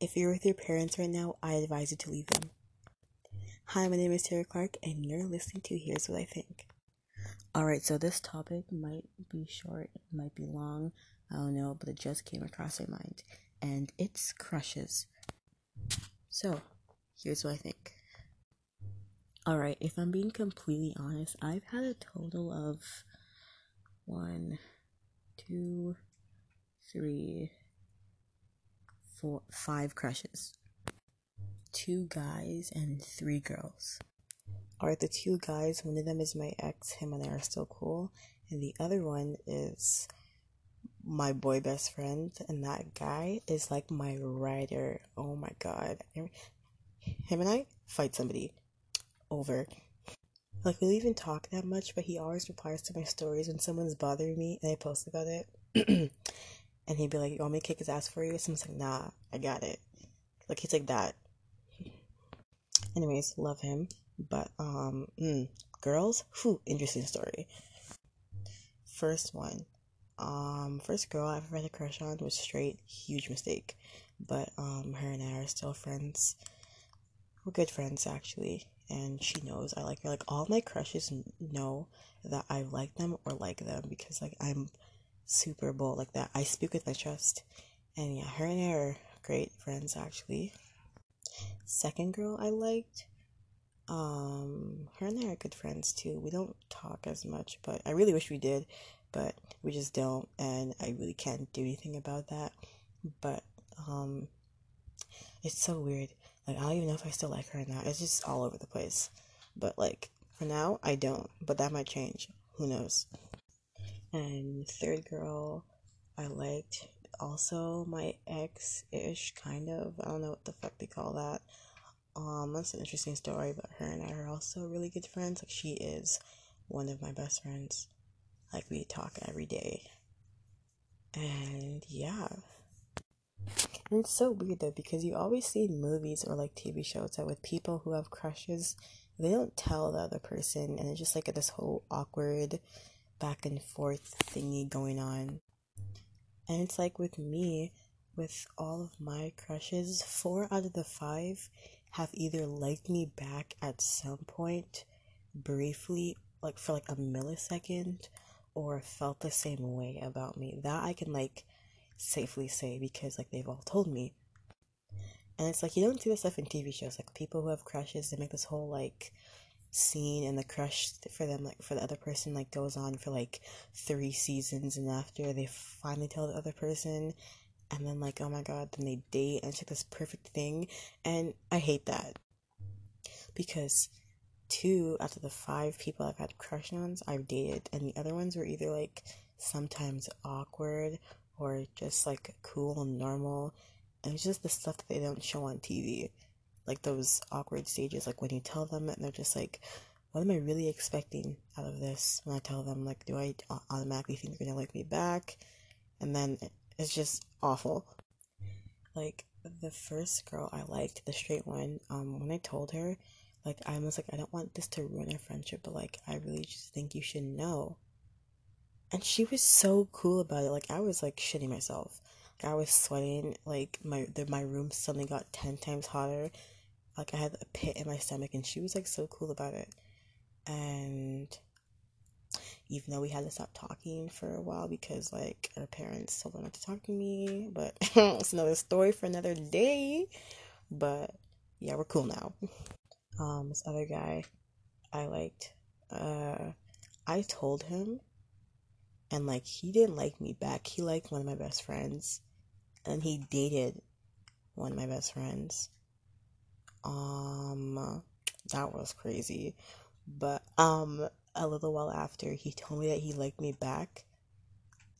If you're with your parents right now, I advise you to leave them. Hi, my name is Tara Clark, and you're listening to Here's What I Think. Alright, so this topic might be short, might be long, I don't know, but it just came across my mind, and it's crushes. So, here's what I think. Alright, if I'm being completely honest, I've had a total of one, two, three, four, five crushes. Two guys and three girls. Alright, the two guys, one of them is my ex, him and I are still cool, and the other one is my boy best friend, and that guy is like my rider. Oh my god. Him and I fight somebody over. Like, we don't even talk that much, but he always replies to my stories when someone's bothering me and I post about it. and he'd be like, You want me to kick his ass for you? Someone's like, Nah, I got it. Like, he's like that. Anyways, love him. But, um, mm, girls, whew, interesting story. First one. Um, first girl I ever had a crush on was straight, huge mistake. But, um, her and I are still friends. We're good friends, actually and she knows I like her. Like all my crushes know that I like them or like them because like I'm super bold like that. I speak with my trust, and yeah, her and I are great friends actually. Second girl I liked, um, her and I are good friends too. We don't talk as much, but I really wish we did, but we just don't, and I really can't do anything about that. But um, it's so weird like I don't even know if I still like her or not. It's just all over the place. But like for now, I don't. But that might change. Who knows? And third girl, I liked also my ex ish kind of. I don't know what the fuck they call that. Um, that's an interesting story. But her and I are also really good friends. Like she is one of my best friends. Like we talk every day. And yeah. And it's so weird though because you always see movies or like TV shows that with people who have crushes, they don't tell the other person, and it's just like this whole awkward back and forth thingy going on. And it's like with me, with all of my crushes, four out of the five have either liked me back at some point, briefly, like for like a millisecond, or felt the same way about me. That I can like safely say because like they've all told me. And it's like you don't see this stuff in TV shows. Like people who have crushes, they make this whole like scene and the crush for them like for the other person like goes on for like three seasons and after they finally tell the other person and then like oh my god then they date and it's like this perfect thing and i hate that because two out of the five people i've had crush on i've dated and the other ones were either like sometimes awkward or just like cool and normal. And it's just the stuff that they don't show on TV. Like those awkward stages, like when you tell them and they're just like, what am I really expecting out of this? When I tell them, like, do I automatically think they're gonna like me back? And then it's just awful. Like the first girl I liked, the straight one, um, when I told her, like, I was like, I don't want this to ruin our friendship, but like, I really just think you should know and she was so cool about it. Like I was like shitting myself. I was sweating. Like my the, my room suddenly got ten times hotter. Like I had a pit in my stomach, and she was like so cool about it. And even though we had to stop talking for a while because like our parents told her not to talk to me, but it's another story for another day. But yeah, we're cool now. Um, this other guy I liked. Uh, I told him and like he didn't like me back. He liked one of my best friends, and he dated one of my best friends. Um, that was crazy. But um, a little while after, he told me that he liked me back.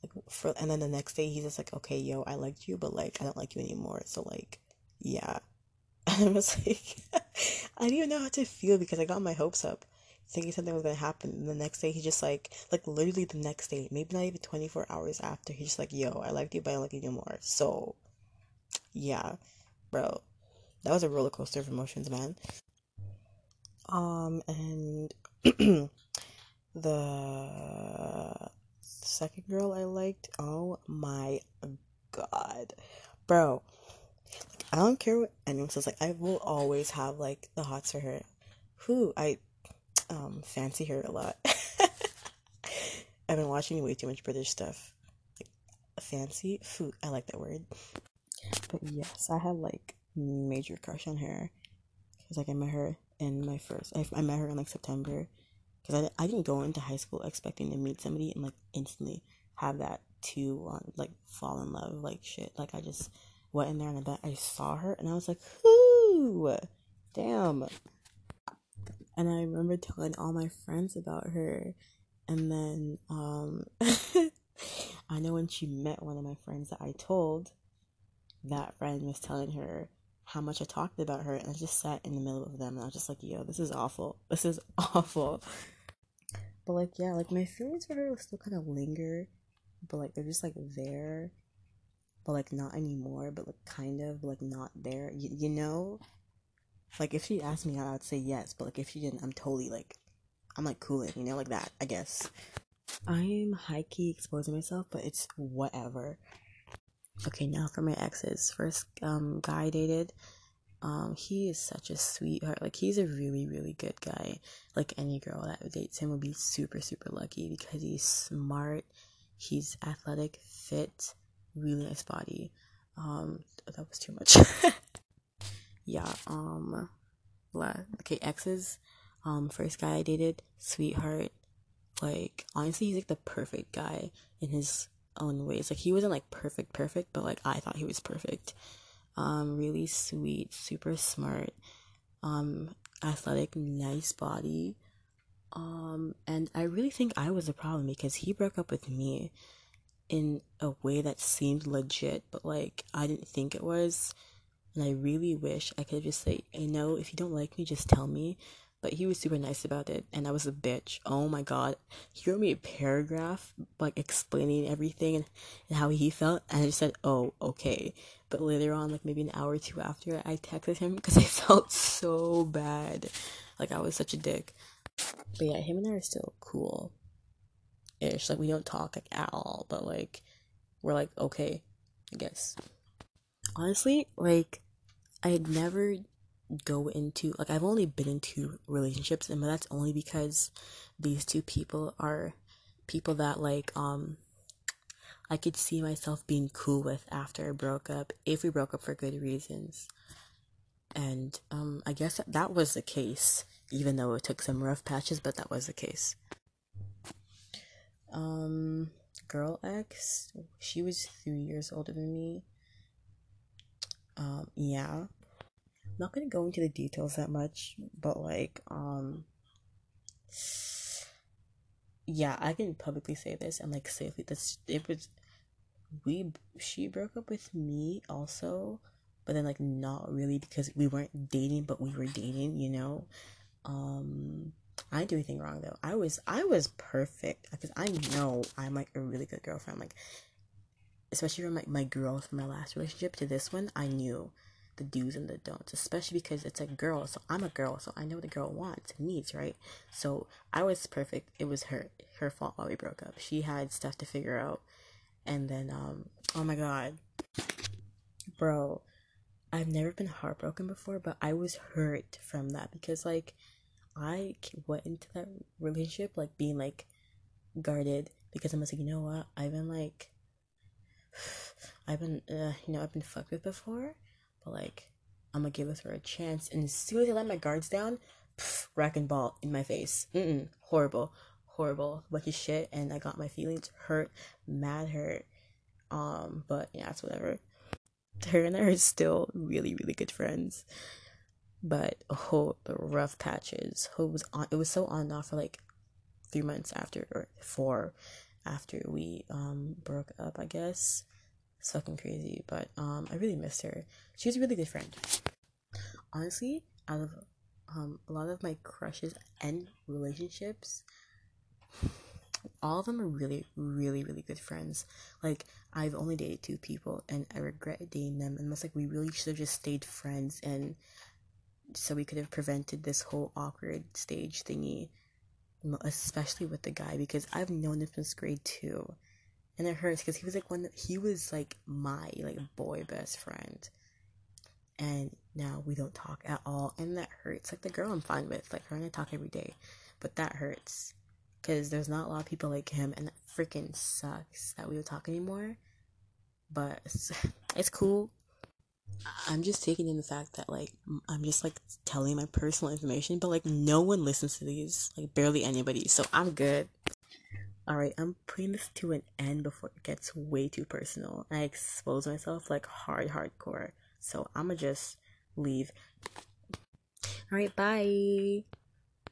Like for, and then the next day, he's just like, "Okay, yo, I liked you, but like, I don't like you anymore." So like, yeah. I was like, I didn't even know how to feel because I got my hopes up thinking something was gonna happen. And the next day, he just like, like literally the next day, maybe not even 24 hours after, he's just like, yo, I liked you, but I like you more." So, yeah, bro, that was a roller coaster of emotions, man. Um, and the second girl I liked, oh my god, bro. Like, I don't care what anyone says. Like I will always have like the hots for her. Who I um fancy her a lot. I've been watching way too much British stuff. Like fancy food. I like that word. But yes, I had like major crush on her because like I met her in my first. I, I met her in like September because I I didn't go into high school expecting to meet somebody and like instantly have that to um, like fall in love like shit. Like I just went in there and I I saw her and I was like, whoo, damn. And I remember telling all my friends about her. And then um, I know when she met one of my friends that I told, that friend was telling her how much I talked about her. And I just sat in the middle of them and I was just like, yo, this is awful. This is awful. But like, yeah, like my feelings for her still kind of linger. But like, they're just like there but like not anymore, but like kind of like not there. You, you know, like if she asked me out, I'd say yes, but like if she didn't, I'm totally like, I'm like cooling, you know, like that. I guess I'm high key exposing myself, but it's whatever. Okay, now for my exes. First um guy I dated, um, he is such a sweetheart. Like he's a really, really good guy. Like any girl that dates him would be super, super lucky because he's smart, he's athletic, fit, really nice body. Um, that was too much. yeah. Um, blah. okay, exes. Um, first guy I dated, sweetheart. Like honestly, he's like the perfect guy in his own ways. Like he wasn't like perfect, perfect, but like I thought he was perfect. Um, really sweet, super smart. Um, athletic, nice body. Um, and I really think I was the problem because he broke up with me in a way that seemed legit, but like I didn't think it was. And I really wish I could just say, you know, if you don't like me, just tell me. But he was super nice about it, and I was a bitch. Oh my god. He wrote me a paragraph, like explaining everything and, and how he felt, and I just said, oh, okay. But later on, like maybe an hour or two after, I texted him because I felt so bad. Like I was such a dick. But yeah, him and I are still cool ish. Like we don't talk like at all, but like we're like okay, I guess. Honestly, like I'd never go into like I've only been in two relationships and that's only because these two people are people that like um I could see myself being cool with after I broke up if we broke up for good reasons. And um I guess that, that was the case even though it took some rough patches but that was the case. Um, girl X, she was three years older than me. Um, yeah. I'm not gonna go into the details that much, but like, um, yeah, I can publicly say this and like safely. This it was we she broke up with me also, but then like not really because we weren't dating, but we were dating, you know. Um, I didn't do anything wrong though. I was I was perfect because I know I'm like a really good girlfriend. Like, especially from my girl from my last relationship to this one, I knew the do's and the don'ts. Especially because it's a girl, so I'm a girl, so I know what a girl wants and needs, right? So I was perfect. It was her her fault why we broke up. She had stuff to figure out, and then um, oh my god, bro, I've never been heartbroken before, but I was hurt from that because like I went into that relationship like being like guarded because I'm like, you know what? I've been like, I've been, uh, you know, I've been fucked with before, but like, I'm gonna give this her a chance. And as soon as I let my guards down, pff, wrecking ball in my face. Mm-mm, horrible, horrible, of shit. And I got my feelings hurt, mad hurt. Um, but yeah, it's whatever. Her and I are still really, really good friends but oh the rough patches oh, it was on it was so on and off for like three months after or four after we um broke up i guess it's fucking crazy but um i really missed her. She was a really good friend. Honestly out of um a lot of my crushes and relationships all of them are really really really good friends. Like i've only dated two people and i regret dating them it's like we really should have just stayed friends and so we could have prevented this whole awkward stage thingy especially with the guy because i've known him since grade two and it hurts because he was like one he was like my like boy best friend and now we don't talk at all, and that hurts. Like the girl I'm fine with, like her and I talk every day, but that hurts because there's not a lot of people like him, and that freaking sucks that we don't talk anymore. But it's, it's cool. I'm just taking in the fact that like I'm just like telling my personal information, but like no one listens to these, like barely anybody. So I'm good. All right, I'm putting this to an end before it gets way too personal. I expose myself like hard, hardcore. So I'ma just leave. All right, bye.